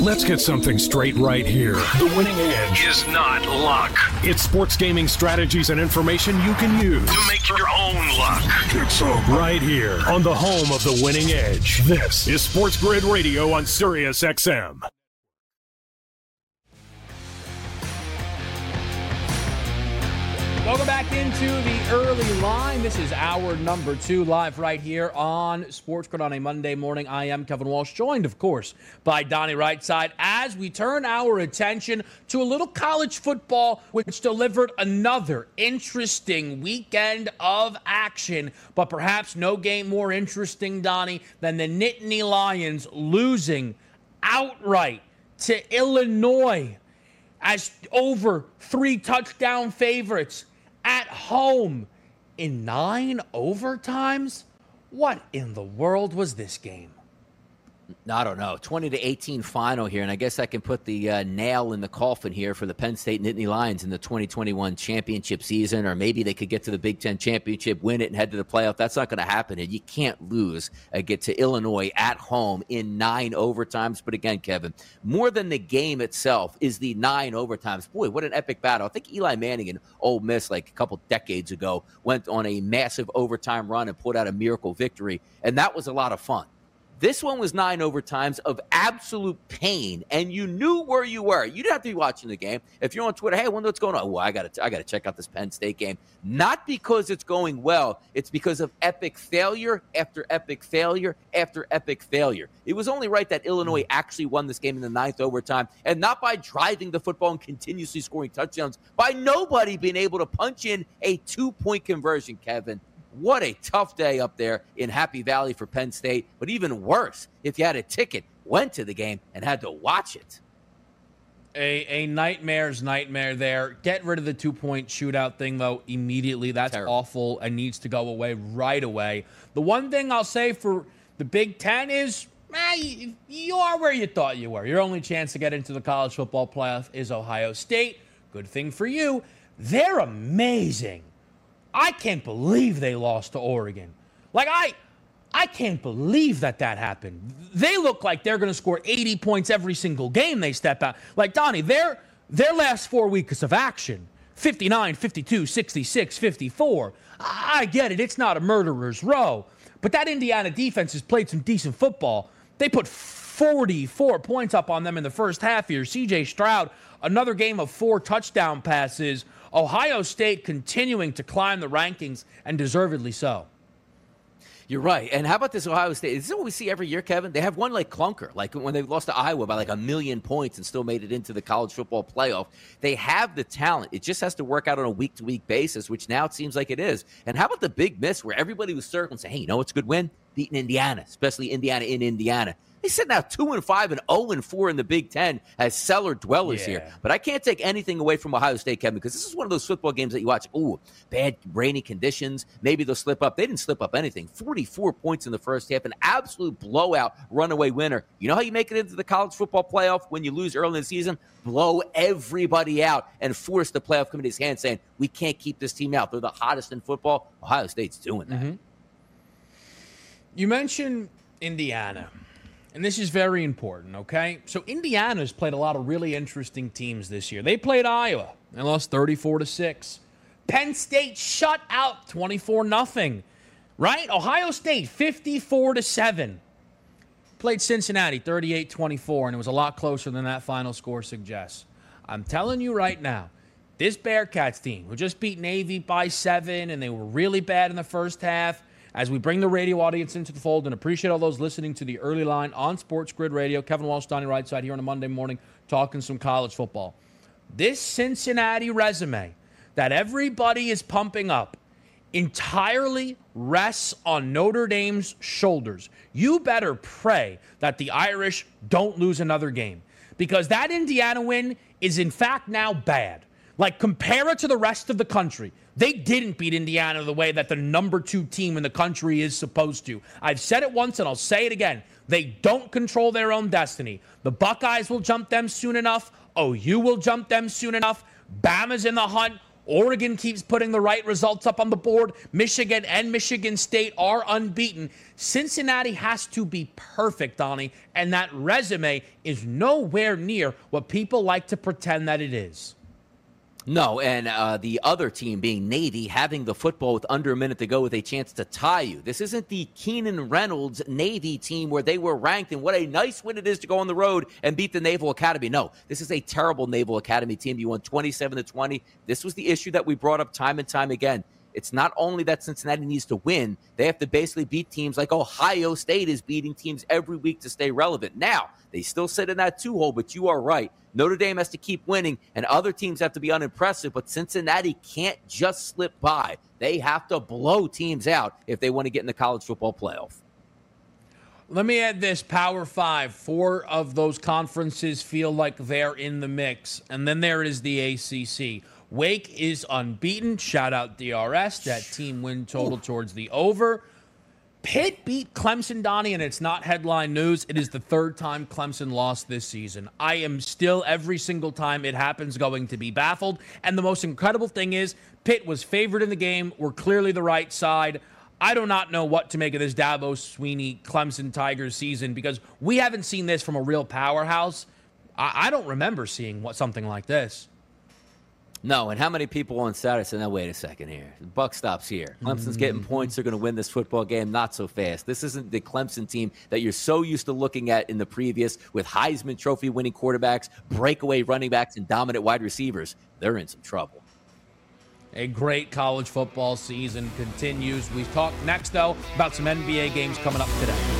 Let's get something straight right here. The winning edge is not luck. It's sports gaming strategies and information you can use to make your own luck. It's some right here on the home of the winning edge. This is SportsGrid Radio on Sirius XM. Welcome back into the early line. This is hour number two, live right here on SportsGrid on a Monday morning. I am Kevin Walsh, joined, of course, by Donnie Rightside, as we turn our attention to a little college football, which delivered another interesting weekend of action. But perhaps no game more interesting, Donnie, than the Nittany Lions losing outright to Illinois as over three touchdown favorites at home in nine overtimes? What in the world was this game? I don't know, 20 to 18 final here, and I guess I can put the uh, nail in the coffin here for the Penn State Nittany Lions in the 2021 championship season, or maybe they could get to the Big Ten championship, win it, and head to the playoff. That's not going to happen, and you can't lose. Uh, get to Illinois at home in nine overtimes. But again, Kevin, more than the game itself is the nine overtimes. Boy, what an epic battle! I think Eli Manning and Ole Miss, like a couple decades ago, went on a massive overtime run and put out a miracle victory, and that was a lot of fun. This one was nine overtimes of absolute pain, and you knew where you were. You didn't have to be watching the game. If you're on Twitter, hey, I wonder what's going on. Well, I got to, I got to check out this Penn State game. Not because it's going well. It's because of epic failure after epic failure after epic failure. It was only right that Illinois hmm. actually won this game in the ninth overtime, and not by driving the football and continuously scoring touchdowns, by nobody being able to punch in a two point conversion, Kevin. What a tough day up there in Happy Valley for Penn State. But even worse, if you had a ticket, went to the game, and had to watch it. A, a nightmare's nightmare there. Get rid of the two point shootout thing, though, immediately. That's Terrible. awful and needs to go away right away. The one thing I'll say for the Big Ten is eh, you are where you thought you were. Your only chance to get into the college football playoff is Ohio State. Good thing for you. They're amazing. I can't believe they lost to Oregon. Like I I can't believe that that happened. They look like they're going to score 80 points every single game they step out. Like Donnie, their their last 4 weeks of action, 59, 52, 66, 54. I get it. It's not a murderer's row. But that Indiana defense has played some decent football. They put 44 points up on them in the first half here. CJ Stroud, another game of four touchdown passes. Ohio State continuing to climb the rankings and deservedly so. You're right. And how about this Ohio State? Is this what we see every year, Kevin? They have one like clunker, like when they lost to Iowa by like a million points and still made it into the college football playoff. They have the talent. It just has to work out on a week to week basis, which now it seems like it is. And how about the big miss where everybody was circling saying, hey, you know what's a good win? Beating Indiana, especially Indiana in Indiana. They sit now two and five and zero oh and four in the Big Ten as cellar dwellers yeah. here. But I can't take anything away from Ohio State, Kevin, because this is one of those football games that you watch. Ooh, bad rainy conditions. Maybe they'll slip up. They didn't slip up anything. Forty-four points in the first half, an absolute blowout, runaway winner. You know how you make it into the college football playoff when you lose early in the season? Blow everybody out and force the playoff committee's hand, saying we can't keep this team out. They're the hottest in football. Ohio State's doing that. Mm-hmm. You mentioned Indiana. And this is very important, okay? So Indiana's played a lot of really interesting teams this year. They played Iowa and lost 34 to 6. Penn State shut out 24 nothing. Right? Ohio State 54 to 7. Played Cincinnati 38-24 and it was a lot closer than that final score suggests. I'm telling you right now, this Bearcats team who just beat Navy by 7 and they were really bad in the first half as we bring the radio audience into the fold and appreciate all those listening to the early line on SportsGrid Radio. Kevin Walsh, Donnie Rightside here on a Monday morning talking some college football. This Cincinnati resume that everybody is pumping up entirely rests on Notre Dame's shoulders. You better pray that the Irish don't lose another game because that Indiana win is, in fact, now bad. Like, compare it to the rest of the country. They didn't beat Indiana the way that the number two team in the country is supposed to. I've said it once and I'll say it again. They don't control their own destiny. The Buckeyes will jump them soon enough. OU will jump them soon enough. Bama's in the hunt. Oregon keeps putting the right results up on the board. Michigan and Michigan State are unbeaten. Cincinnati has to be perfect, Donnie, and that resume is nowhere near what people like to pretend that it is. No, and uh, the other team being Navy having the football with under a minute to go with a chance to tie you. This isn't the Keenan Reynolds Navy team where they were ranked, and what a nice win it is to go on the road and beat the Naval Academy. No, this is a terrible Naval Academy team. You won 27 to 20. This was the issue that we brought up time and time again. It's not only that Cincinnati needs to win, they have to basically beat teams like Ohio State is beating teams every week to stay relevant. Now, they still sit in that two hole, but you are right. Notre Dame has to keep winning, and other teams have to be unimpressive, but Cincinnati can't just slip by. They have to blow teams out if they want to get in the college football playoff. Let me add this Power Five. Four of those conferences feel like they're in the mix. And then there is the ACC. Wake is unbeaten. Shout out DRS. That team win total Ooh. towards the over. Pitt beat Clemson, Donnie, and it's not headline news. It is the third time Clemson lost this season. I am still, every single time it happens, going to be baffled. And the most incredible thing is, Pitt was favored in the game. We're clearly the right side. I do not know what to make of this Dabo Swinney Clemson Tigers season because we haven't seen this from a real powerhouse. I, I don't remember seeing what something like this. No, and how many people on Saturday said, "Now wait a second here. The buck stops here. Clemson's getting mm-hmm. points. They're going to win this football game. Not so fast. This isn't the Clemson team that you're so used to looking at in the previous with Heisman Trophy winning quarterbacks, breakaway running backs, and dominant wide receivers. They're in some trouble." A great college football season continues. We talk next, though, about some NBA games coming up today.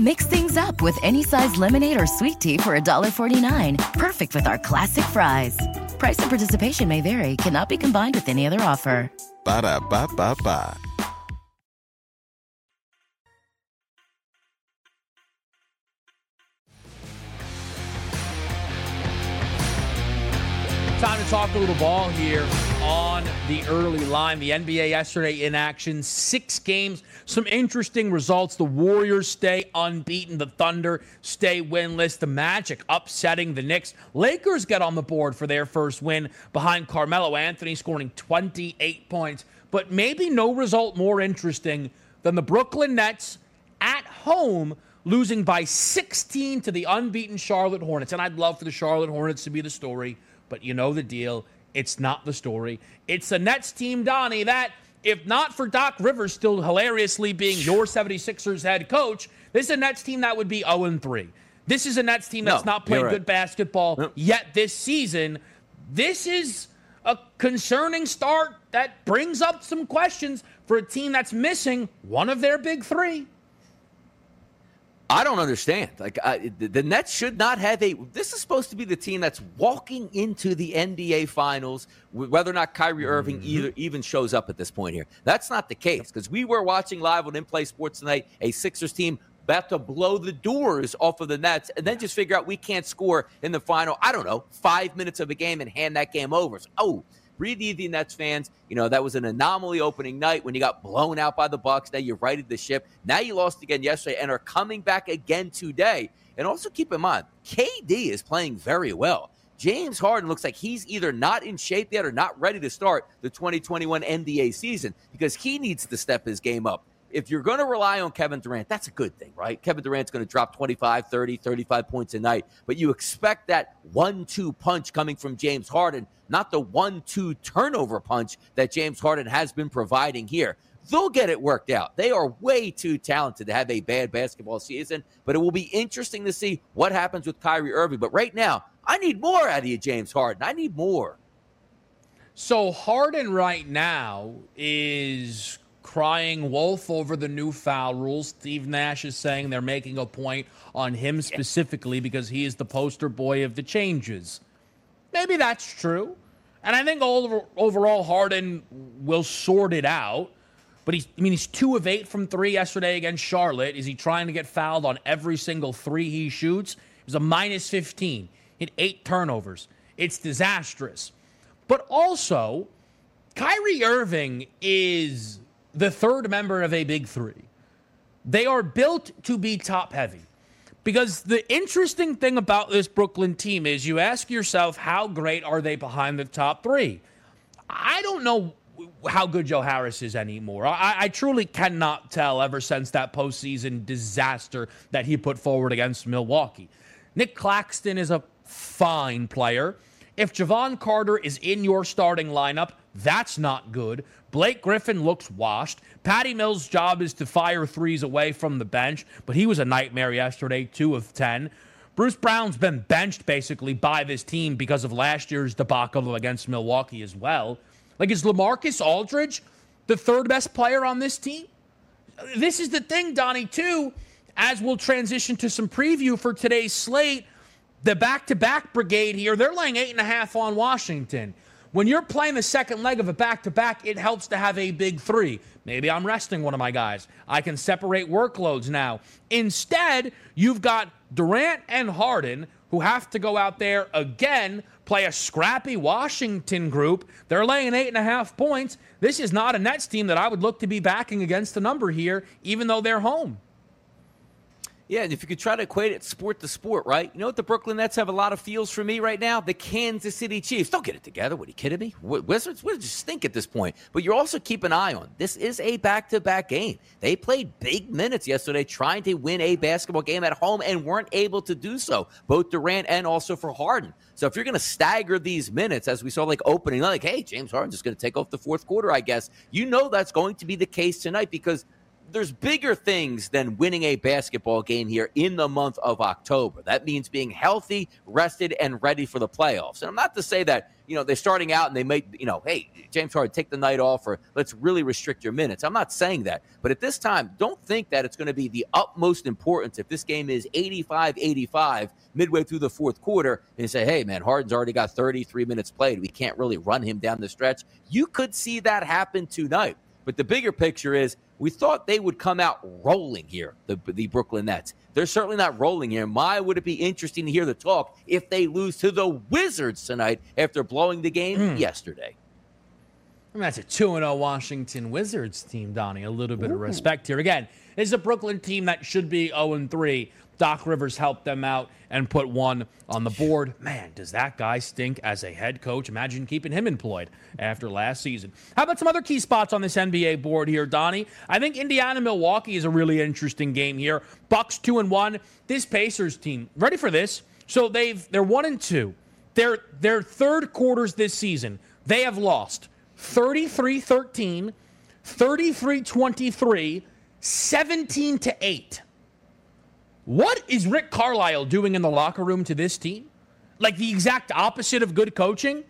Mix things up with any size lemonade or sweet tea for $1.49. Perfect with our classic fries. Price and participation may vary, cannot be combined with any other offer. Ba da ba ba ba. Time to talk a little ball here on the early line. The NBA yesterday in action, six games, some interesting results. The Warriors stay unbeaten, the Thunder stay winless, the Magic upsetting the Knicks. Lakers get on the board for their first win behind Carmelo Anthony scoring 28 points. But maybe no result more interesting than the Brooklyn Nets at home losing by 16 to the unbeaten Charlotte Hornets. And I'd love for the Charlotte Hornets to be the story, but you know the deal. It's not the story. It's the Nets team, Donnie, that, if not for Doc Rivers still hilariously being your 76ers head coach, this is a Nets team that would be 0 3. This is a Nets team that's no, not playing right. good basketball no. yet this season. This is a concerning start that brings up some questions for a team that's missing one of their big three. I don't understand. Like uh, the Nets should not have a. This is supposed to be the team that's walking into the NBA Finals. Whether or not Kyrie Irving mm-hmm. either even shows up at this point here, that's not the case because we were watching live on In Play Sports tonight a Sixers team about to blow the doors off of the Nets and then just figure out we can't score in the final. I don't know five minutes of a game and hand that game over. So, oh, Breathe easy, Nets fans. You know, that was an anomaly opening night when you got blown out by the Bucks. Now you righted the ship. Now you lost again yesterday and are coming back again today. And also keep in mind, KD is playing very well. James Harden looks like he's either not in shape yet or not ready to start the 2021 NBA season because he needs to step his game up if you're going to rely on Kevin Durant, that's a good thing, right? Kevin Durant's going to drop 25, 30, 35 points a night, but you expect that one two punch coming from James Harden, not the one two turnover punch that James Harden has been providing here. They'll get it worked out. They are way too talented to have a bad basketball season, but it will be interesting to see what happens with Kyrie Irving. But right now, I need more out of you, James Harden. I need more. So Harden right now is crying wolf over the new foul rules. Steve Nash is saying they're making a point on him specifically because he is the poster boy of the changes. Maybe that's true. And I think overall Harden will sort it out. But he's, I mean, he's two of eight from three yesterday against Charlotte. Is he trying to get fouled on every single three he shoots? It was a minus 15. He had eight turnovers. It's disastrous. But also, Kyrie Irving is the third member of a big three. They are built to be top heavy. Because the interesting thing about this Brooklyn team is you ask yourself, how great are they behind the top three? I don't know how good Joe Harris is anymore. I, I, truly cannot tell ever since that postseason disaster that he put forward against Milwaukee. Nic Claxton is a fine player. If Jevon Carter is in your starting lineup, that's not good. Blake Griffin looks washed. Patty Mills' job is to fire threes away from the bench, but he was a nightmare yesterday, two of 10. Bruce Brown's been benched basically by this team because of last year's debacle against Milwaukee as well. Like, is LaMarcus Aldridge the third best player on this team? This is the thing, Donnie, too, as we'll transition to some preview for today's slate. The back to back brigade here, they're laying eight and a half on Washington. When you're playing the second leg of a back to back, it helps to have a big three. Maybe I'm resting one of my guys. I can separate workloads now. Instead, you've got Durant and Harden who have to go out there again, play a scrappy Washington group. They're laying eight and a half points. This is not a Nets team that I would look to be backing against the number here, even though they're home. Yeah, and if you could try to equate it sport to sport, right? You know what the Brooklyn Nets have a lot of feels for me right now? The Kansas City Chiefs. Don't get it together. What are you kidding me? Wizards, Wizards stink at this point. But you're also keep an eye on. This is a back-to-back game. They played big minutes yesterday trying to win a basketball game at home and weren't able to do so. Both Durant and also for Harden. So if you're going to stagger these minutes, as we saw like opening, like, hey, James Harden's just going to take off the fourth quarter, I guess. You know that's going to be the case tonight because – there's bigger things than winning a basketball game here in the month of October. That means being healthy, rested, and ready for the playoffs. And I'm not to say that, you know, they're starting out and they may, you know, hey, James Harden, take the night off or let's really restrict your minutes. I'm not saying that. But at this time, don't think that it's going to be the utmost importance if this game is 85 85 midway through the fourth quarter and say, hey, man, Harden's already got 33 minutes played. We can't really run him down the stretch. You could see that happen tonight. But the bigger picture is we thought they would come out rolling here, the, the Brooklyn Nets. They're certainly not rolling here. My, would it be interesting to hear the talk if they lose to the Wizards tonight after blowing the game mm. yesterday? I mean, that's a 2 0 Washington Wizards team, Donnie. A little bit Ooh. of respect here. Again, it's a Brooklyn team that should be 0 3. Doc Rivers helped them out and put one on the board. Man, does that guy stink as a head coach? Imagine keeping him employed after last season. How about some other key spots on this NBA board here, Donnie? I think Indiana Milwaukee is a really interesting game here. Bucks two and one. This Pacers team, ready for this? So they've they're one and two. Their their third quarters this season, they have lost 33-13, 33-23, 17 to 8. What is Rick Carlisle doing in the locker room to this team? Like the exact opposite of good coaching?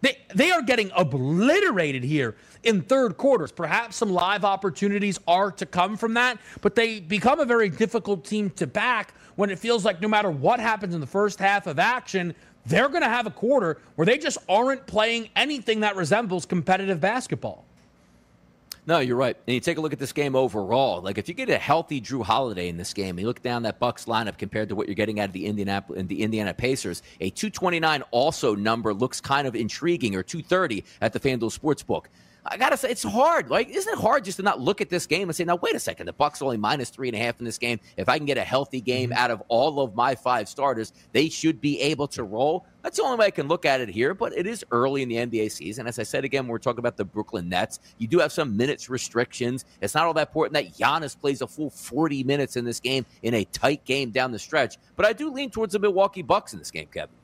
They, they are getting obliterated here in third quarters. Perhaps some live opportunities are to come from that, but they become a very difficult team to back when it feels like no matter what happens in the first half of action, they're going to have a quarter where they just aren't playing anything that resembles competitive basketball. No, you're right. And you take a look at this game overall. Like if you get a healthy Jrue Holiday in this game, you look down that Bucks lineup compared to what you're getting out of the Indianapolis the Indiana Pacers, a 229 also number looks kind of intriguing, or 230 at the FanDuel Sportsbook. I gotta say, it's hard. Like, isn't it hard just to not look at this game and say, now wait a second, the Bucks are only minus three and a half in this game. If I can get a healthy game mm-hmm. out of all of my five starters, they should be able to roll. That's the only way I can look at it here, but it is early in the NBA season. As I said again, we're talking about the Brooklyn Nets. You do have some minutes restrictions. It's not all that important that Giannis plays a full 40 minutes in this game in a tight game down the stretch. But I do lean towards the Milwaukee Bucks in this game, Kevin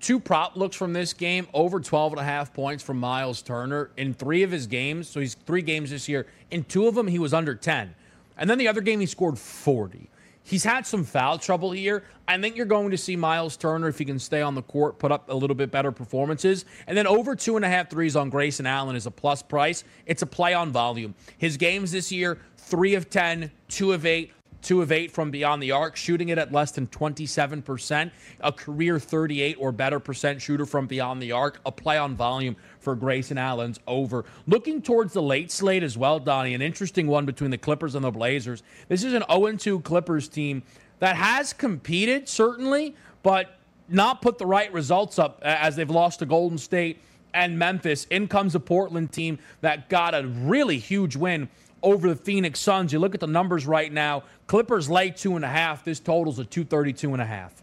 two prop looks from this game over 12 and a half points from Myles Turner in three of his games. So he's three games this year. In two of them, he was under 10. And then the other game, he scored 40. He's had some foul trouble here. I think you're going to see Myles Turner, if he can stay on the court, put up a little bit better performances. And then over two and a half threes on Grayson Allen is a plus price. It's a play on volume. His games this year, three of 10, two of eight, two of eight from beyond the arc, shooting it at less than 27%, a career 38 or better percent shooter from beyond the arc, a play on volume for Grayson Allen's over. Looking towards the late slate as well, Donnie, an interesting one between the Clippers and the Blazers. This is an 0 2 Clippers team that has competed, certainly, but not put the right results up as they've lost to Golden State and Memphis. In comes a Portland team that got a really huge win over the Phoenix Suns. You look at the numbers right now. Clippers lay two and a half. This totals a 232 and a half.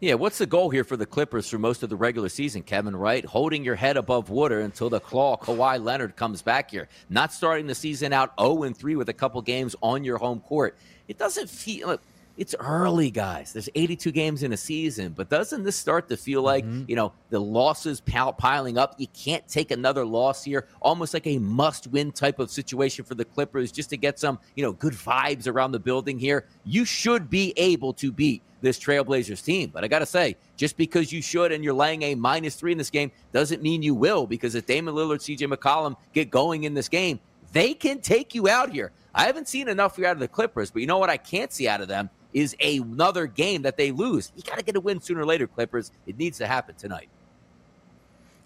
Yeah, what's the goal here for the Clippers through most of the regular season, Kevin? Right, holding your head above water until the claw Kawhi Leonard comes back here. Not starting the season out 0 and 3 with a couple games on your home court. It doesn't feel it's early, guys. There's 82 games in a season, but doesn't this start to feel like, mm-hmm. you know, the losses piling up? You can't take another loss here, almost like a must win type of situation for the Clippers just to get some, you know, good vibes around the building here. You should be able to beat this Trailblazers team. But I got to say, just because you should and you're laying a minus three in this game doesn't mean you will, because if Damian Lillard, CJ McCollum get going in this game, they can take you out here. I haven't seen enough here out of the Clippers, but you know what I can't see out of them is another game that they lose. You got to get a win sooner or later, Clippers. It needs to happen tonight.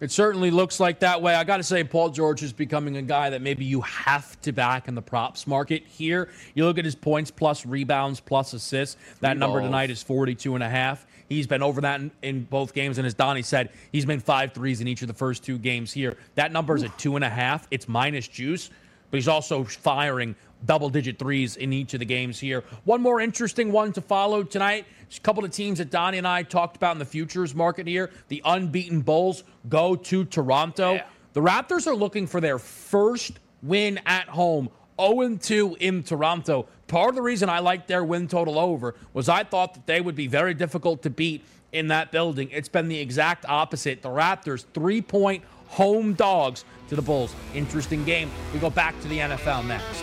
It certainly looks like that way. I got to say, Paul George is becoming a guy that maybe you have to back in the props market here. You look at his points plus rebounds plus assists. That Three number balls. tonight is 42 and a half. He's been over that in, in, both games. And as Donnie said, he's made five threes in each of the first two games here. That number is at two and a half. It's minus juice, but he's also firing double digit threes in each of the games here. One more interesting one to follow tonight. A couple of teams that Donnie and I talked about in the futures market here. The unbeaten Bulls go to Toronto. Yeah. The Raptors are looking for their first win at home 0 2 in Toronto. Part of the reason I liked their win total over was I thought that they would be very difficult to beat in that building. It's been the exact opposite. The Raptors, three point home dogs to the Bulls. Interesting game. We go back to the NFL next.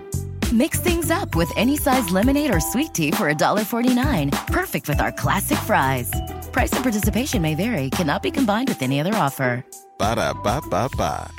Mix things up with any size lemonade or sweet tea for $1.49. Perfect with our classic fries. Price and participation may vary, cannot be combined with any other offer. Ba da ba ba ba.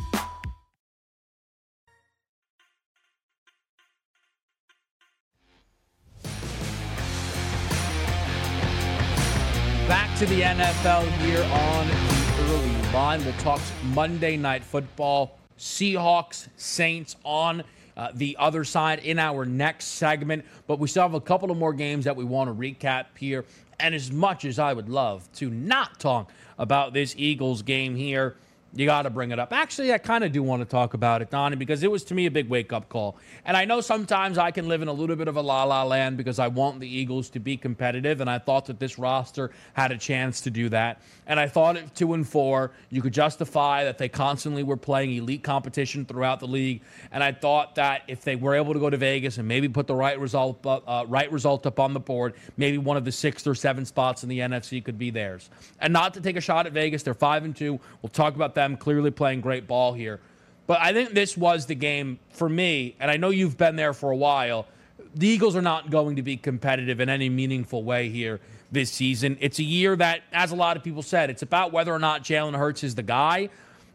Back to the NFL here on the early line. We'll talk Monday Night Football, Seahawks, Saints on uh, the other side in our next segment. But we still have a couple of more games that we want to recap here. And as much as I would love to not talk about this Eagles game here, you got to bring it up. Actually, I kind of do want to talk about it, Donnie, because it was to me a big wake up call. And I know sometimes I can live in a little bit of a la la land because I want the Eagles to be competitive, and I thought that this roster had a chance to do that. And I thought at two and four, you could justify that they constantly were playing elite competition throughout the league. And I thought that if they were able to go to Vegas and maybe put the right result, uh, right result up on the board, maybe one of the sixth or seven spots in the NFC could be theirs. And not to take a shot at Vegas, they're five and two. We'll talk about that them clearly playing great ball here. But I think this was the game for me, and I know you've been there for a while. The Eagles are not going to be competitive in any meaningful way here this season. It's a year that, as a lot of people said, it's about whether or not Jalen Hurts is the guy.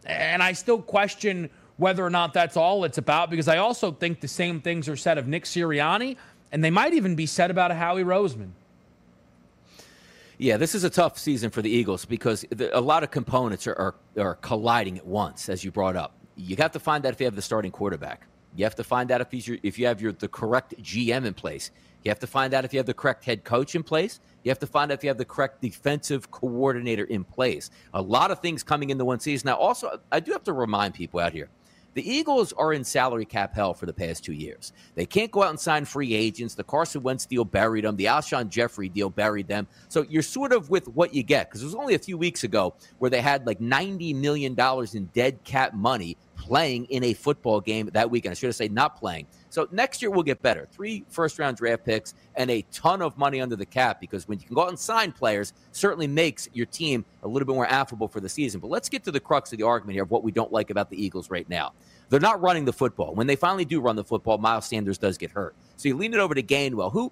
And I still question whether or not that's all it's about because I also think the same things are said of Nick Sirianni, and they might even be said about Howie Roseman. Yeah, this is a tough season for the Eagles because the, a lot of components are, are, are colliding at once, as you brought up. You have to find out if you have the starting quarterback. You have to find out if he's your, if you have your the correct GM in place. You have to find out if you have the correct head coach in place. You have to find out if you have the correct defensive coordinator in place. A lot of things coming into one season. Now, also, I do have to remind people out here the Eagles are in salary cap hell for the past two years. They can't go out and sign free agents. The Carson Wentz deal buried them. The Alshon Jeffery deal buried them. So you're sort of with what you get because it was only a few weeks ago where they had like $90 million in dead cap money playing in a football game that weekend. I should have said not playing. So next year we'll get better. Three first round draft picks and a ton of money under the cap because when you can go out and sign players, certainly makes your team a little bit more affable for the season. But let's get to the crux of the argument here of what we don't like about the Eagles right now. They're not running the football. When they finally do run the football, Miles Sanders does get hurt. So you lean it over to Gainwell, who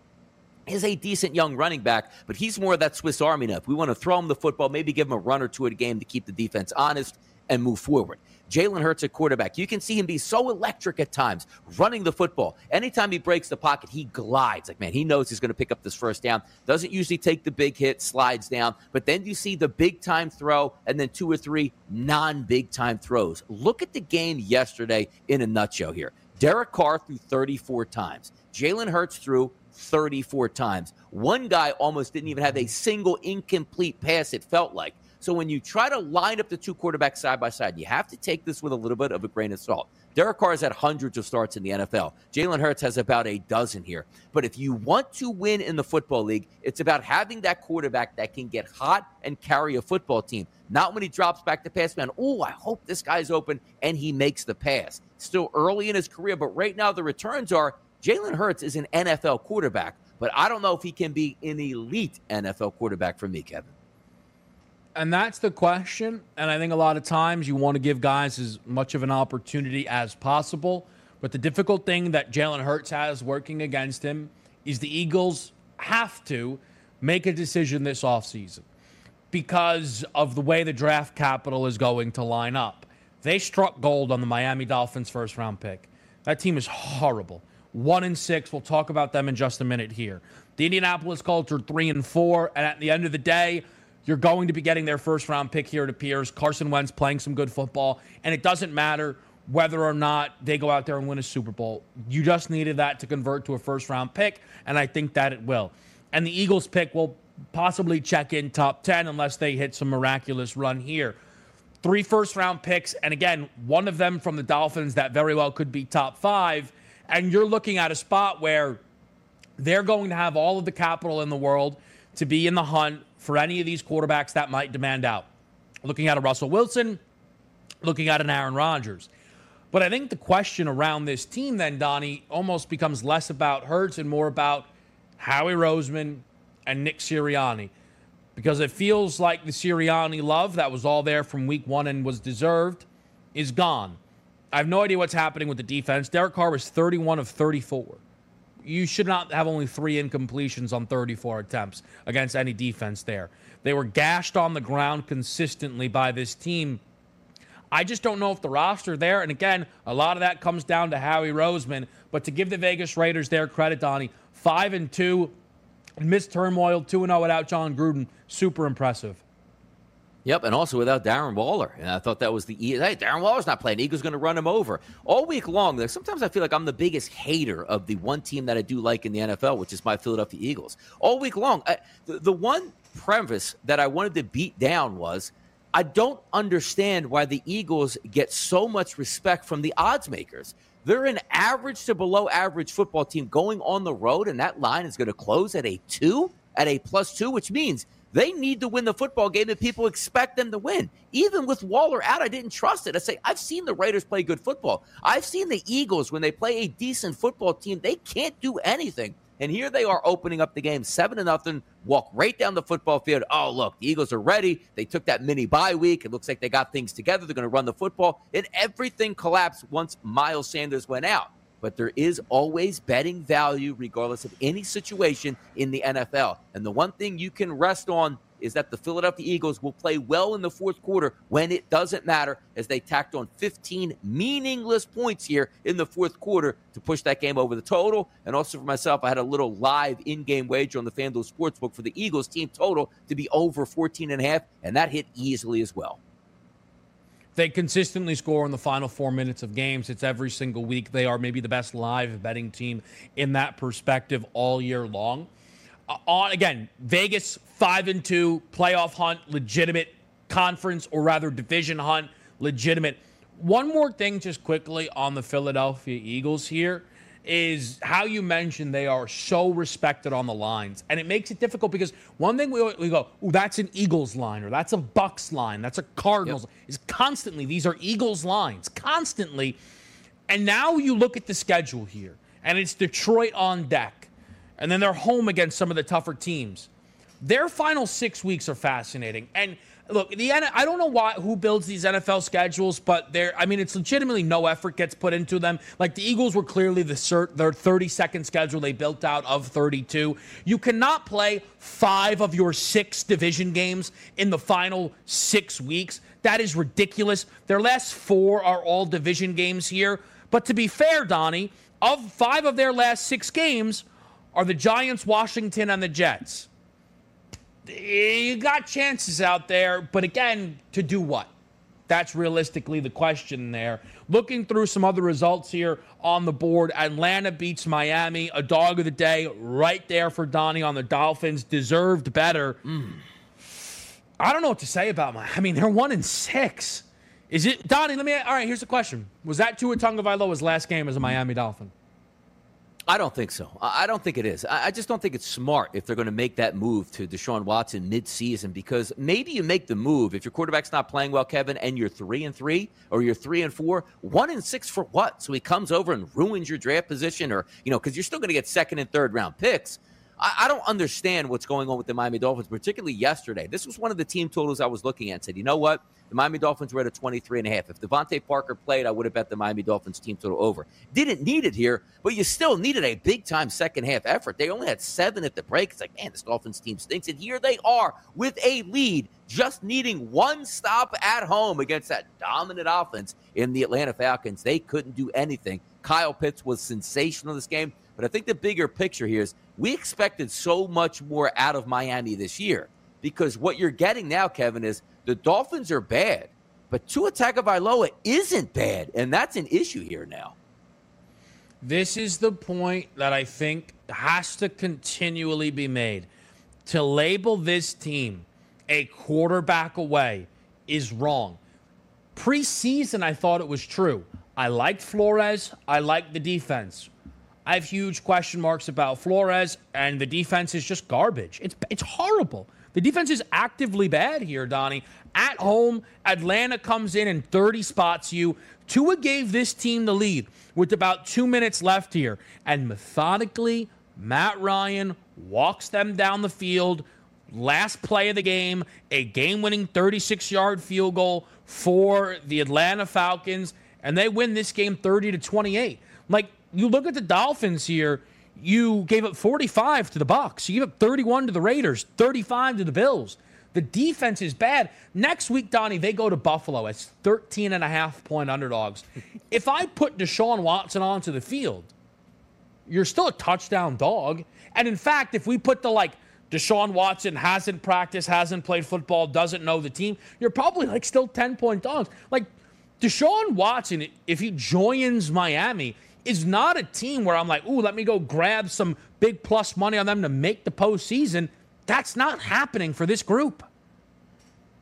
is a decent young running back, but he's more of that Swiss Army knife. We want to throw him the football, maybe give him a run or two at a game to keep the defense honest and move forward. Jalen Hurts at quarterback. You can see him be so electric at times, running the football. Anytime he breaks the pocket, he glides. Like, man, he knows he's going to pick up this first down. Doesn't usually take the big hit, slides down. But then you see the big time throw and then two or three non big time throws. Look at the game yesterday in a nutshell here. Derek Carr threw 34 times. Jalen Hurts threw 34 times. One guy almost didn't even have a single incomplete pass, it felt like. So when you try to line up the two quarterbacks side by side, you have to take this with a little bit of a grain of salt. Derek Carr has had hundreds of starts in the NFL. Jalen Hurts has about a dozen here. But if you want to win in the football league, it's about having that quarterback that can get hot and carry a football team. Not when he drops back to pass man. Oh, I hope this guy's open and he makes the pass. Still early in his career, but right now the returns are Jalen Hurts is an NFL quarterback, but I don't know if he can be an elite NFL quarterback for me, Kevin. And that's the question. And I think a lot of times you want to give guys as much of an opportunity as possible. But the difficult thing that Jalen Hurts has working against him is the Eagles have to make a decision this offseason because of the way the draft capital is going to line up. They struck gold on the Miami Dolphins first round pick. That team is horrible. One and six. We'll talk about them in just a minute here. The Indianapolis Colts are three and four. And at the end of the day, you're going to be getting their first round pick here, it appears. Carson Wentz playing some good football. And it doesn't matter whether or not they go out there and win a Super Bowl. You just needed that to convert to a first round pick. And I think that it will. And the Eagles pick will possibly check in top 10 unless they hit some miraculous run here. Three first round picks. And again, one of them from the Dolphins that very well could be top five. And you're looking at a spot where they're going to have all of the capital in the world to be in the hunt for any of these quarterbacks that might demand out. Looking at a Russell Wilson, looking at an Aaron Rodgers. But I think the question around this team, then, Donnie, almost becomes less about Hurts and more about Howie Roseman and Nick Sirianni. Because it feels like the Sirianni love that was all there from week one and was deserved is gone. I have no idea what's happening with the defense. Derek Carr was 31 of 34 you should not have only three incompletions on 34 attempts against any defense there. They were gashed on the ground consistently by this team. I just don't know if the roster there, and again, a lot of that comes down to Howie Roseman. But to give the Vegas Raiders their credit, Donnie, five and two, missed turmoil, two and zero oh without Jon Gruden, super impressive. Yep, and also without Darren Waller. And I thought that was the hey, Darren Waller's not playing. Eagles going to run him over all week long. Like, sometimes I feel like I'm the biggest hater of the one team that I do like in the NFL, which is my Philadelphia Eagles. All week long, I, the, the one premise that I wanted to beat down was I don't understand why the Eagles get so much respect from the odds makers. They're an average to below average football team going on the road, and that line is going to close at a two, at a plus two, which means they need to win the football game and people expect them to win. Even with Waller out, I didn't trust it. I say, I've seen the Raiders play good football. I've seen the Eagles, when they play a decent football team, they can't do anything. And here they are opening up the game seven to nothing, walk right down the football field. Oh, look, the Eagles are ready. They took that mini bye week. It looks like they got things together. They're going to run the football. And everything collapsed once Miles Sanders went out but there is always betting value regardless of any situation in the NFL. And the one thing you can rest on is that the Philadelphia Eagles will play well in the fourth quarter when it doesn't matter, as they tacked on 15 meaningless points here in the fourth quarter to push that game over the total. And also for myself, I had a little live in game wager on the FanDuel Sportsbook for the Eagles team total to be over 14 and a half, and that hit easily as well. They consistently score in the final four minutes of games. It's every single week. They are maybe the best live betting team in that perspective all year long. Uh, on again, Vegas five and two playoff hunt, legitimate conference or rather division hunt, legitimate. One more thing, just quickly on the Philadelphia Eagles here is how you mentioned they are so respected on the lines. And it makes it difficult because one thing we, we go, oh, that's an Eagles line or that's a Bucks line, that's a Cardinals, yep. is constantly, these are Eagles lines, constantly. And now you look at the schedule here, and it's Detroit on deck, and then they're home against some of the tougher teams. Their final six weeks are fascinating. And look, the I don't know why who builds these NFL schedules, but there. I mean, it's legitimately no effort gets put into them. Like the Eagles were clearly the cert, their 30 second schedule they built out of 32. You cannot play five of your six division games in the final six weeks. That is ridiculous. Their last four are all division games here. But to be fair, Donnie, of five of their last six games are the Giants, Washington, and the Jets you got chances out there, but again, to do what? That's realistically the question there. Looking through some other results here on the board, Atlanta beats Miami, a dog of the day right there for Donnie on the Dolphins. Deserved better. Mm. I don't know what to say about my. I mean, they're one in six. Is it Donnie? Let me. All right, here's the question: Was that Tua Tagovailoa's last game as a Miami Dolphin? I don't think so. I don't think it is. I just don't think it's smart if they're going to make that move to Deshaun Watson mid-season because maybe you make the move if your quarterback's not playing well, Kevin, and you're three and three or you're three and four, one and six for what? So he comes over and ruins your draft position, or you know, because you're still going to get second and third round picks. I, I, don't understand what's going on with the Miami Dolphins, particularly yesterday. This was one of the team totals I was looking at and said, you know what? The Miami Dolphins were at a 23 and a half. If DeVante Parker played, I would have bet the Miami Dolphins team total over. Didn't need it here, but you still needed a big time second half effort. They only had seven at the break. It's like, man, this Dolphins team stinks. And here they are with a lead, just needing one stop at home against that dominant offense in the Atlanta Falcons. They couldn't do anything. Kyle Pitts was sensational in this game. But I think the bigger picture here is we expected so much more out of Miami this year because what you're getting now, Kevin, is the Dolphins are bad, but Tua Tagovailoa isn't bad, and that's an issue here now. This is the point that I think has to continually be made. To label this team a quarterback away is wrong. Preseason, I thought it was true. I liked Flores. I liked the defense. I have huge question marks about Flores, and the defense is just garbage. It's it's horrible. The defense is actively bad here, Donnie. At home, Atlanta comes in and 30 spots you. Tua gave this team the lead with about two minutes left here, and methodically, Matt Ryan walks them down the field. Last play of the game, a game winning 36 yard field goal for the Atlanta Falcons, and they win this game 30 to 28. Like, you look at the Dolphins here. You gave up 45 to the Bucks. You gave up 31 to the Raiders, 35 to the Bills. The defense is bad. Next week, Donnie, they go to Buffalo as 13 and a half point underdogs. if I put Deshaun Watson onto the field, you're still a touchdown dog. And in fact, if we put the like Deshaun Watson hasn't practiced, hasn't played football, doesn't know the team, you're probably like still 10 point dogs. Like Deshaun Watson, if he joins Miami, is not a team where I'm like, ooh, let me go grab some big plus money on them to make the postseason. That's not happening for this group.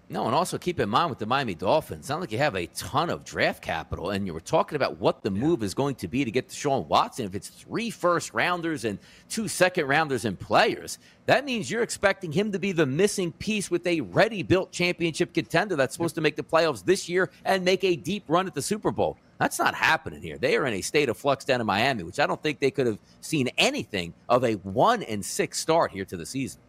No, and also keep in mind with the Miami Dolphins, it's not like you have a ton of draft capital, and you were talking about what the move is going to be to get Deshaun Watson. If it's three first rounders and two second rounders and players, that means you're expecting him to be the missing piece with a ready built championship contender that's supposed to make the playoffs this year and make a deep run at the Super Bowl. That's not happening here. They are in a state of flux down in Miami, which I don't think they could have seen anything of a one and six start here to the season.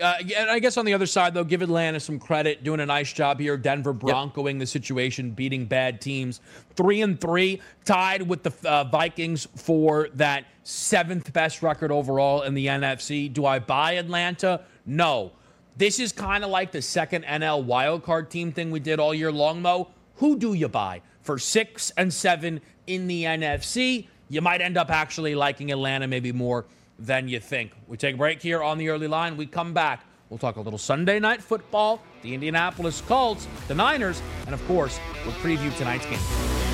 Uh, and I guess on the other side, though, give Atlanta some credit, doing a nice job here. Denver Broncoing yep. the situation, beating bad teams. Three and three, tied with the uh, Vikings for that seventh best record overall in the NFC. Do I buy Atlanta? No. This is kind of like the second NL wildcard team thing we did all year long, Mo. Who do you buy for six and seven in the NFC? You might end up actually liking Atlanta maybe more than you think. We take a break here on the early line. We come back. We'll talk a little Sunday night football, the Indianapolis Colts, the Niners, and of course, we'll preview tonight's game.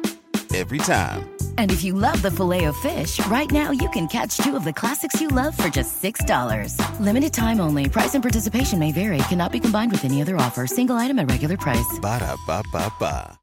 every time. And if you love the filet of fish, right now you can catch two of the classics you love for just $6. Limited time only. Price and participation may vary. Cannot be combined with any other offer. Single item at regular price. Ba da ba ba ba.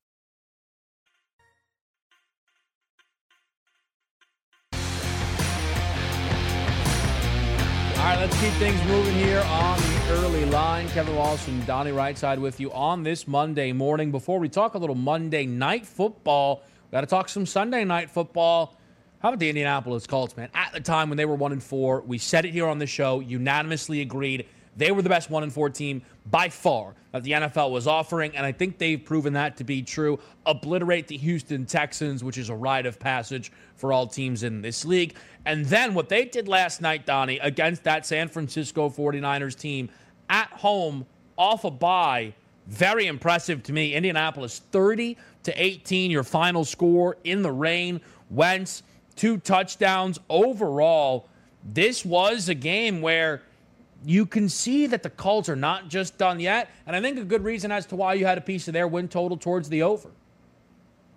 All right, let's keep things moving here on the early line. Kevin Walsh and Donnie Rightside with you on this Monday morning. Before we talk a little Monday night football, Got to talk some Sunday night football. How about the Indianapolis Colts, man? At the time when they were one and four, we said it here on the show, unanimously agreed they were the best one and four team by far that the NFL was offering, and I think they've proven that to be true. Obliterate the Houston Texans, which is a rite of passage for all teams in this league. And then what they did last night, Donnie, against that San Francisco 49ers team at home off a bye, very impressive to me. Indianapolis 30 to 18, your final score in the rain. Wentz, two touchdowns. Overall, this was a game where you can see that the Colts are not just done yet. And I think a good reason as to why you had a piece of their win total towards the over.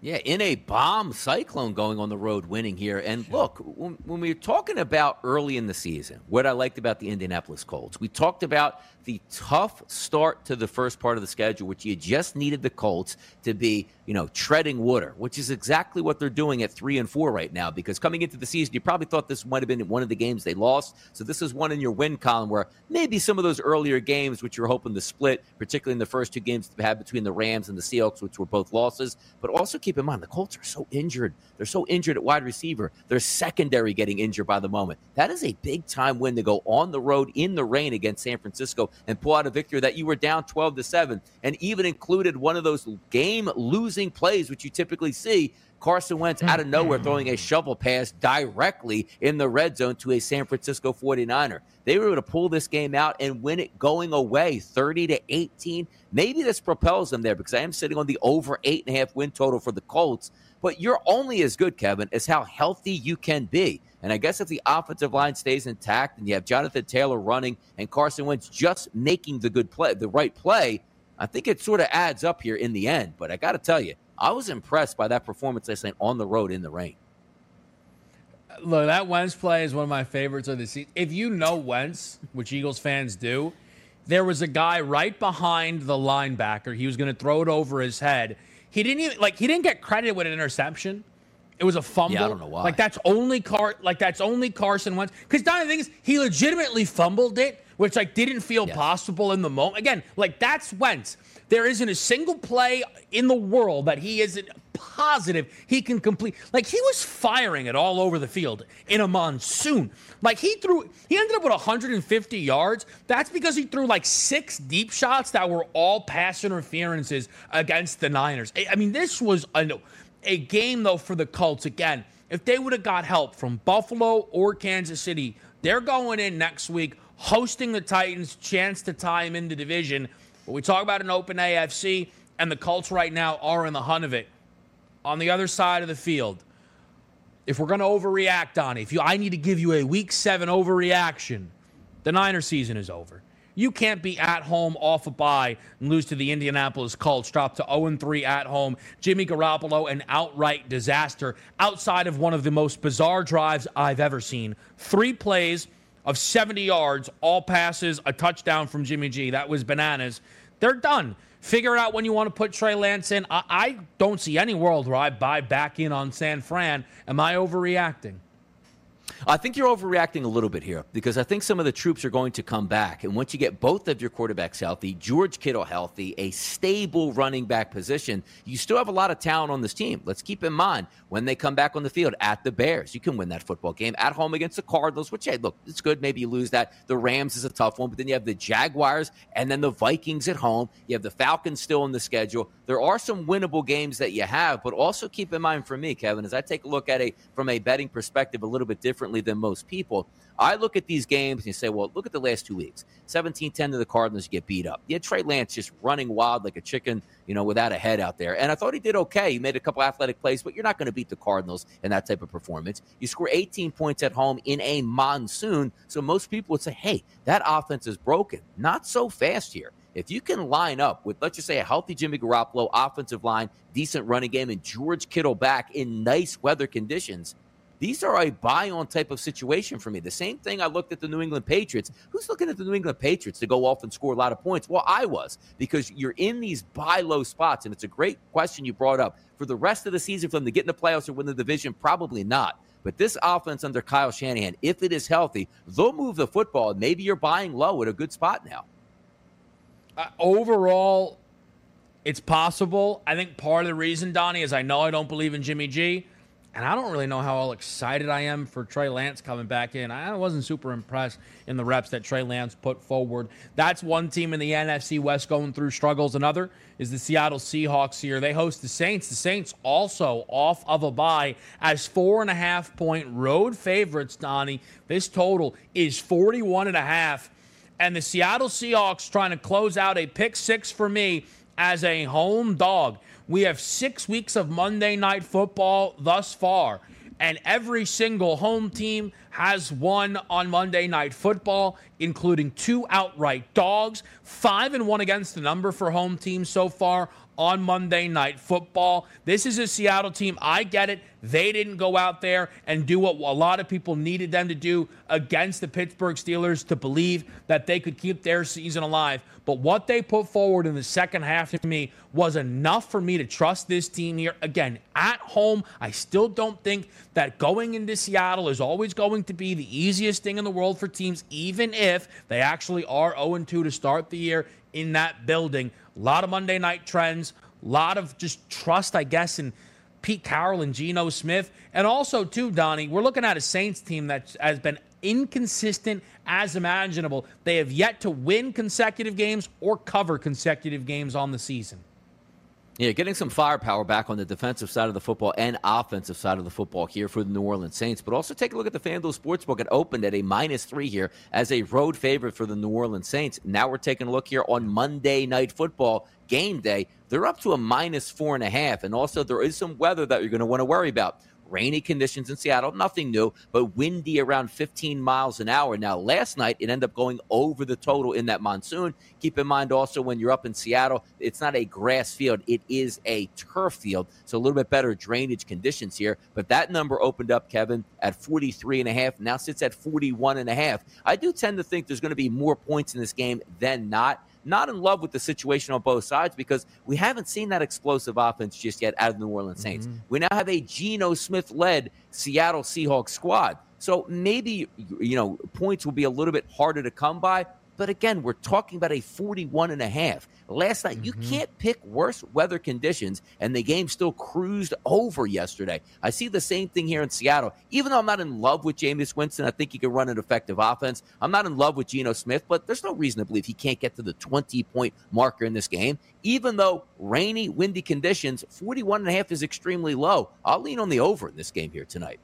Yeah, in a bomb cyclone going on the road winning here. And look, when, when we were talking about early in the season, what I liked about the Indianapolis Colts, we talked about the tough start to the first part of the schedule, which you just needed the Colts to be, you know, treading water, which is exactly what they're doing at three and four right now. Because coming into the season, you probably thought this might have been one of the games they lost. So this is one in your win column where maybe some of those earlier games, which you're hoping to split, particularly in the first two games they had between the Rams and the Seahawks, which were both losses. But also keep in mind the Colts are so injured. They're so injured at wide receiver. Their secondary getting injured by the moment. That is a big time win to go on the road in the rain against San Francisco and pull out a victory that you were down 12 to 7 and even included one of those game losing plays which you typically see Carson Wentz out of mm-hmm. nowhere throwing a shovel pass directly in the red zone to a San Francisco 49er. They were able to pull this game out and win it going away 30 to 18. Maybe this propels them there because I am sitting on the over eight and a half win total for the Colts. But you're only as good, Kevin, as how healthy you can be. And I guess if the offensive line stays intact and you have Jonathan Taylor running and Carson Wentz just making the good play, the right play, I think it sort of adds up here in the end. But I got to tell you, I was impressed by that performance last night on the road in the rain. Look, that Wentz play is one of my favorites of the season. If you know Wentz, which Eagles fans do, there was a guy right behind the linebacker. He was going to throw it over his head. He didn't even like he didn't get credit with an interception. It was a fumble. Yeah, I don't know why. Like that's only Car like that's only Carson Wentz. Because the thing is, he legitimately fumbled it, which like didn't feel Yes. possible in the moment. Again, like that's Wentz. There isn't a single play in the world that he isn't positive he can complete. Like he was firing it all over the field in a monsoon. Like he threw, he ended up with 150 yards. That's because he threw like six deep shots that were all pass interferences against the Niners. I mean, this was a, a game though for the Colts again. If they would have got help from Buffalo or Kansas City, they're going in next week hosting the Titans, chance to tie him in the division. But we talk about an open AFC, and the Colts right now are in the hunt of it. On the other side of the field, if we're going to overreact, Donnie, if you, I need to give you a Week Seven overreaction, the Niner season is over. You can't be at home off a bye and lose to the Indianapolis Colts, drop to 0 3 at home. Jimmy Garoppolo, an outright disaster outside of one of the most bizarre drives I've ever seen. Three plays of 70 yards, all passes, a touchdown from Jimmy G. That was bananas. They're done. Figure out when you want to put Trey Lance in. I, I don't see any world where I buy back in on San Fran. Am I overreacting? I think you're overreacting a little bit here because I think some of the troops are going to come back. And once you get both of your quarterbacks healthy, George Kittle healthy, a stable running back position, you still have a lot of talent on this team. Let's keep in mind when they come back on the field at the Bears, you can win that football game at home against the Cardinals, which, hey, look, it's good. Maybe you lose that. The Rams is a tough one, but then you have the Jaguars and then the Vikings at home. You have the Falcons still in the schedule. There are some winnable games that you have, but also keep in mind for me, Kevin, as I take a look at it from a betting perspective a little bit differently than most people. I look at these games and you say, well, look at the last two weeks. 17 10 to the Cardinals, get beat up. You had Trey Lance just running wild like a chicken, you know, without a head out there. And I thought he did okay. He made a couple athletic plays, but you're not going to beat the Cardinals in that type of performance. You score 18 points at home in a monsoon. So most people would say, hey, that offense is broken. Not so fast here. If you can line up with, let's just say, a healthy Jimmy Garoppolo offensive line, decent running game, and George Kittle back in nice weather conditions, these are a buy on type of situation for me. The same thing I looked at the New England Patriots. Who's looking at the New England Patriots to go off and score a lot of points? Well, I was because you're in these buy low spots. And it's a great question you brought up. For the rest of the season, for them to get in the playoffs or win the division, probably not. But this offense under Kyle Shanahan, if it is healthy, they'll move the football. Maybe you're buying low at a good spot now. Uh, overall, it's possible. I think part of the reason, Donnie, is I know I don't believe in Jimmy G, and I don't really know how all excited I am for Trey Lance coming back in. I wasn't super impressed in the reps that Trey Lance put forward. That's one team in the NFC West going through struggles. Another is the Seattle Seahawks here. They host the Saints. The Saints also off of a bye as four and a half point road favorites, Donnie. This total is 41 and a half and the Seattle Seahawks trying to close out a pick six for me as a home dog. We have six weeks of Monday night football thus far, and every single home team has won on Monday night football, including two outright dogs, five and one against the number for home teams so far on Monday Night Football. This is a Seattle team. I get it. They didn't go out there and do what a lot of people needed them to do against the Pittsburgh Steelers to believe that they could keep their season alive. But what they put forward in the second half to me was enough for me to trust this team here. Again, at home, I still don't think that going into Seattle is always going to be the easiest thing in the world for teams, even if they actually are 0 2 to start the year in that building. A lot of Monday night trends, a lot of just trust, I guess, in Pete Carroll and Geno Smith. And also, too, Donnie, we're looking at a Saints team that has been inconsistent as imaginable. They have yet to win consecutive games or cover consecutive games on the season. Yeah, getting some firepower back on the defensive side of the football and offensive side of the football here for the New Orleans Saints. But also take a look at the FanDuel Sportsbook. It opened at a minus three here as a road favorite for the New Orleans Saints. Now we're taking a look here on Monday Night Football game day. They're up to a minus four and a half. And also, there is some weather that you're going to want to worry about. Rainy conditions in Seattle, nothing new, but windy around 15 miles an hour. Now, last night it ended up going over the total in that monsoon. Keep in mind also when you're up in Seattle, it's not a grass field, it is a turf field. So a little bit better drainage conditions here. But that number opened up, Kevin, at 43 and a half, now sits at 41 and a half. I do tend to think there's going to be more points in this game than not not in love with the situation on both sides because we haven't seen that explosive offense just yet out of the New Orleans Saints. Mm-hmm. We now have a Geno Smith led Seattle Seahawks squad. So maybe, you know, points will be a little bit harder to come by. But again, we're talking about a 41 and a half. Last night, mm-hmm. you can't pick worse weather conditions, and the game still cruised over yesterday. I see the same thing here in Seattle. Even though I'm not in love with Jameis Winston, I think he can run an effective offense. I'm not in love with Geno Smith, but there's no reason to believe he can't get to the 20 point marker in this game. Even though rainy, windy conditions, 41 and a half is extremely low. I'll lean on the over in this game here tonight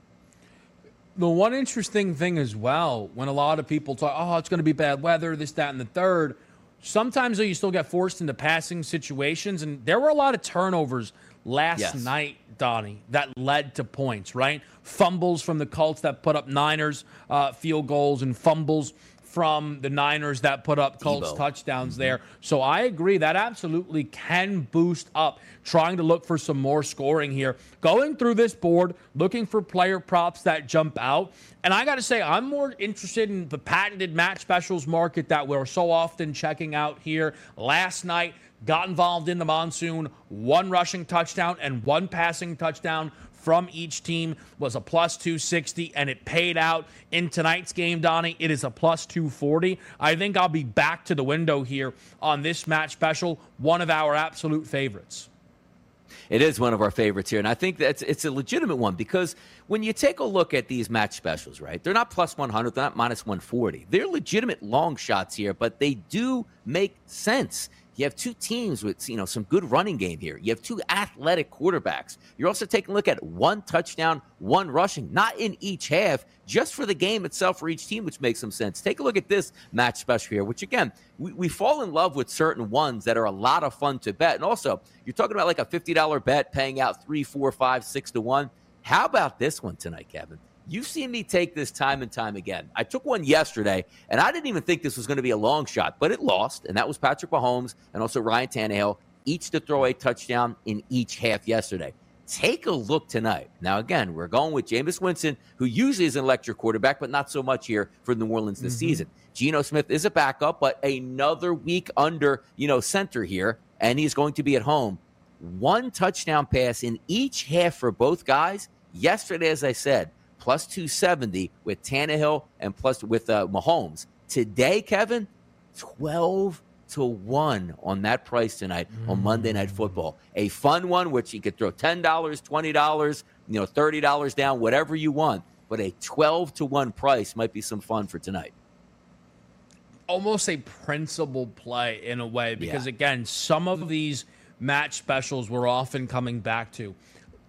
the one interesting thing as well, when a lot of people talk, oh, it's going to be bad weather, this, that, and the third, sometimes though you still get forced into passing situations. And there were a lot of turnovers last yes. night, Donnie, that led to points, right? Fumbles from the Colts that put up Niners uh, field goals and fumbles from the Niners that put up Colts Debo. touchdowns mm-hmm. there. So I agree that absolutely can boost up trying to look for some more scoring here. Going through this board, looking for player props that jump out. And I got to say, I'm more interested in the patented match specials market that we're so often checking out here. Last night, got involved in the monsoon, one rushing touchdown and one passing touchdown from each team was a plus 260, and it paid out in tonight's game, Donnie. It is a plus 240. I think I'll be back to the window here on this match special, one of our absolute favorites. It is one of our favorites here, and I think that it's a legitimate one because when you take a look at these match specials, right? They're not plus 100, they're not minus 140. They're legitimate long shots here, but they do make sense. You have two teams with you know some good running game here. You have two athletic quarterbacks. You're also taking a look at one touchdown, one rushing, not in each half, just for the game itself for each team, which makes some sense. Take a look at this match special here, which again, we, we fall in love with certain ones that are a lot of fun to bet. And also, you're talking about like a $50 bet paying out three, four, five, six to one. How about this one tonight, Kevin? You've seen me take this time and time again. I took one yesterday, and I didn't even think this was going to be a long shot, but it lost, and that was Patrick Mahomes and also Ryan Tannehill, each to throw a touchdown in each half yesterday. Take a look tonight. Now, again, we're going with Jameis Winston, who usually is an electric quarterback, but not so much here for New Orleans this mm-hmm. season. Geno Smith is a backup, but another week under, you know, center here, and he's going to be at home. One touchdown pass in each half for both guys. Yesterday, as I said, plus 270 with Tannehill and plus with uh, Mahomes. Today, Kevin, 12 to 1 on that price tonight mm. on Monday Night Football. A fun one, which you could throw $10, $20, you know, $30 down, whatever you want. But a 12 to 1 price might be some fun for tonight. Almost a principal play in a way, because yeah. again, some of these match specials we're often coming back to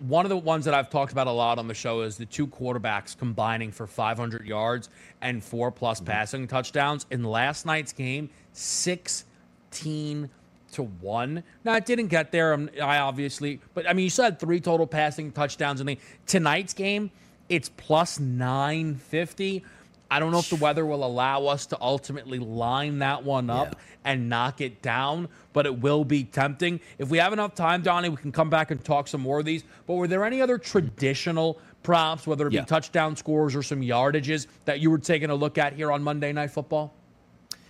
one of the ones that I've talked about a lot on the show is the two quarterbacks combining for 500 yards and four plus mm-hmm. passing touchdowns. In last night's game, 16 to one. Now, it didn't get there. Um, I obviously, but I mean, you still had three total passing touchdowns in the tonight's game. It's plus 950. I don't know if the weather will allow us to ultimately line that one up yeah. and knock it down, but it will be tempting. If we have enough time, Donnie, we can come back and talk some more of these. But were there any other traditional props, whether it be yeah. touchdown scores or some yardages, that you were taking a look at here on Monday Night Football?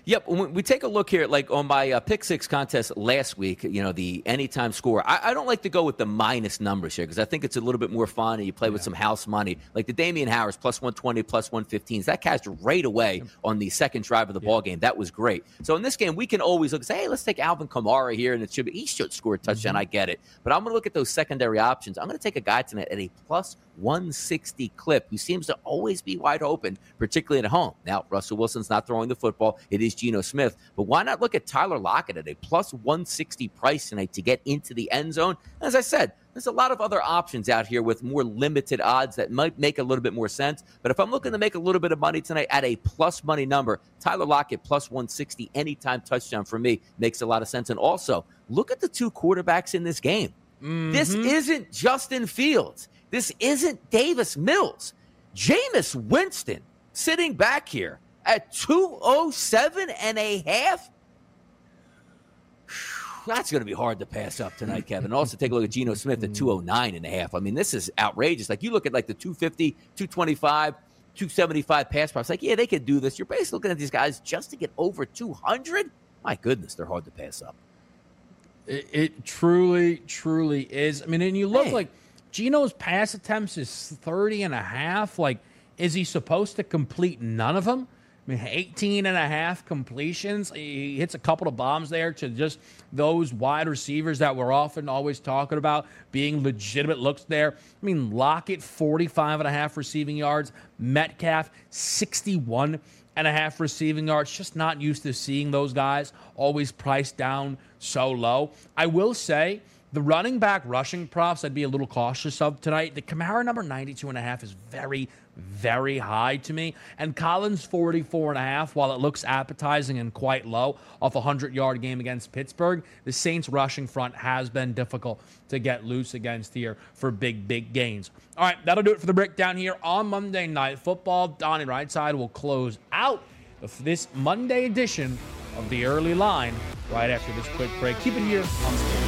Yep. When we take a look here, like on my uh, pick six contest last week, you know, the anytime score, I, I don't like to go with the minus numbers here because I think it's a little bit more fun and you play yeah. with some house money. Like the Damien Harris plus 120, plus 115s, that cashed right away on the second drive of the yeah. ball game. That was great. So in this game, we can always look and say, hey, let's take Alvin Kamara here and it should be, he should score a touchdown. Mm-hmm. I get it. But I'm going to look at those secondary options. I'm going to take a guy tonight at a plus 160 clip who seems to always be wide open, particularly at home. Now, Russell Wilson's not throwing the football. It is Geno Smith. But why not look at Tyler Lockett at a plus 160 price tonight to get into the end zone? As I said, there's a lot of other options out here with more limited odds that might make a little bit more sense. But if I'm looking to make a little bit of money tonight at a plus money number, Tyler Lockett plus 160 anytime touchdown for me makes a lot of sense. And also, look at the two quarterbacks in this game. Mm-hmm. This isn't Justin Fields. This isn't Davis Mills. Jameis Winston sitting back here at 207 and a half. That's going to be hard to pass up tonight, Kevin. Also, take a look at Geno Smith at 209 and a half. I mean, this is outrageous. Like, you look at like the 250, 225, 275 pass props. Like, yeah, they could do this. You're basically looking at these guys just to get over 200. My goodness, they're hard to pass up. It, it truly, truly is. I mean, and you look Hey. like Geno's pass attempts is 30 and a half. Like, is he supposed to complete none of them? I mean, 18 and a half completions. He hits a couple of bombs there to just those wide receivers that we're often always talking about being legitimate looks there. I mean, Lockett, 45 and a half receiving yards. Metcalf, 61 and a half receiving yards. Just not used to seeing those guys always priced down so low. I will say the running back rushing props I'd be a little cautious of tonight. The Kamara number 92 and a half is very, very high to me. And Collins 44 and a half, while it looks appetizing and quite low off a 100 yard game against Pittsburgh, the Saints rushing front has been difficult to get loose against here for big, big gains. All right, that'll do it for the breakdown here on Monday Night Football. Donnie Rightside will close out this Monday edition of the early line right after this quick break. Keep it here on Sports.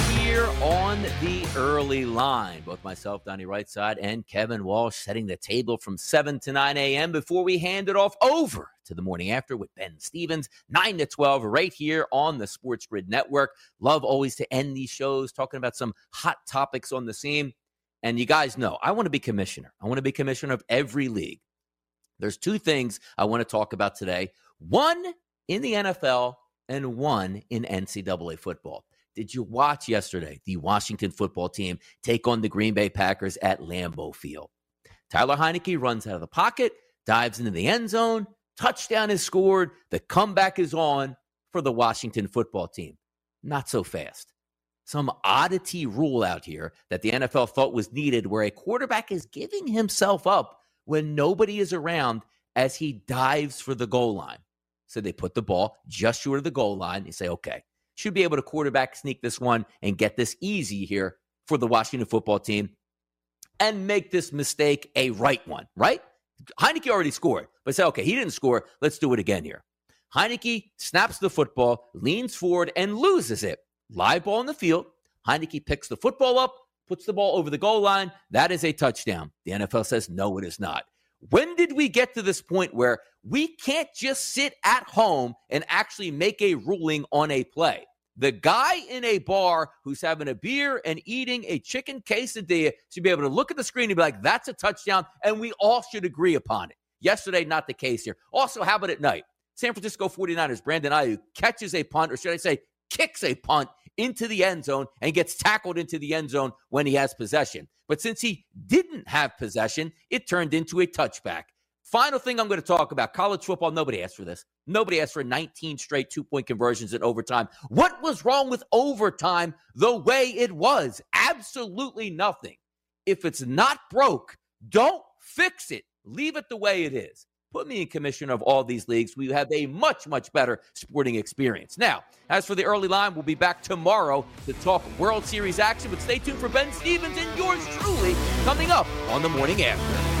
here on the early line. Both myself, Donnie Rightside, and Kevin Walsh setting the table from 7 to 9 a.m. before we hand it off over to the morning after with Ben Stevens, 9 to 12, right here on the SportsGrid Network. Love always to end these shows talking about some hot topics on the scene. And you guys know, I want to be commissioner. I want to be commissioner of every league. There's two things I want to talk about today one in the NFL and one in NCAA football. Did you watch yesterday the Washington football team take on the Green Bay Packers at Lambeau Field? Tyler Heinicke runs out of the pocket, dives into the end zone, touchdown is scored, the comeback is on for the Washington football team. Not so fast. Some oddity rule out here that the NFL thought was needed where a quarterback is giving himself up when nobody is around as he dives for the goal line. So they put the ball just short of the goal line. You say, okay, should be able to quarterback sneak this one and get this easy here for the Washington football team and make this mistake a right one, right? Heinicke already scored, but say, okay, he didn't score. Let's do it again here. Heinicke snaps the football, leans forward, and loses it. Live ball in the field. Heinicke picks the football up, puts the ball over the goal line. That is a touchdown. The NFL says, no, it is not. When did we get to this point where we can't just sit at home and actually make a ruling on a play? The guy in a bar who's having a beer and eating a chicken quesadilla should be able to look at the screen and be like, that's a touchdown, and we all should agree upon it. Yesterday, not the case here. Also, how about at night? San Francisco 49ers, Brandon Aiyuk catches a punt, or should I say, kicks a punt into the end zone and gets tackled into the end zone when he has possession. But since he didn't have possession, it turned into a touchback. Final thing I'm going to talk about college football. Nobody asked for this. Nobody asked for 19 straight two point conversions in overtime. What was wrong with overtime the way it was? Absolutely nothing. If it's not broke, don't Fix it. Leave it the way it is. Put me in commission of all these leagues. We have a much, much better sporting experience. Now, as for the early line, we'll be back tomorrow to talk World Series action, but stay tuned for Ben Stevens and yours truly coming up on the morning after.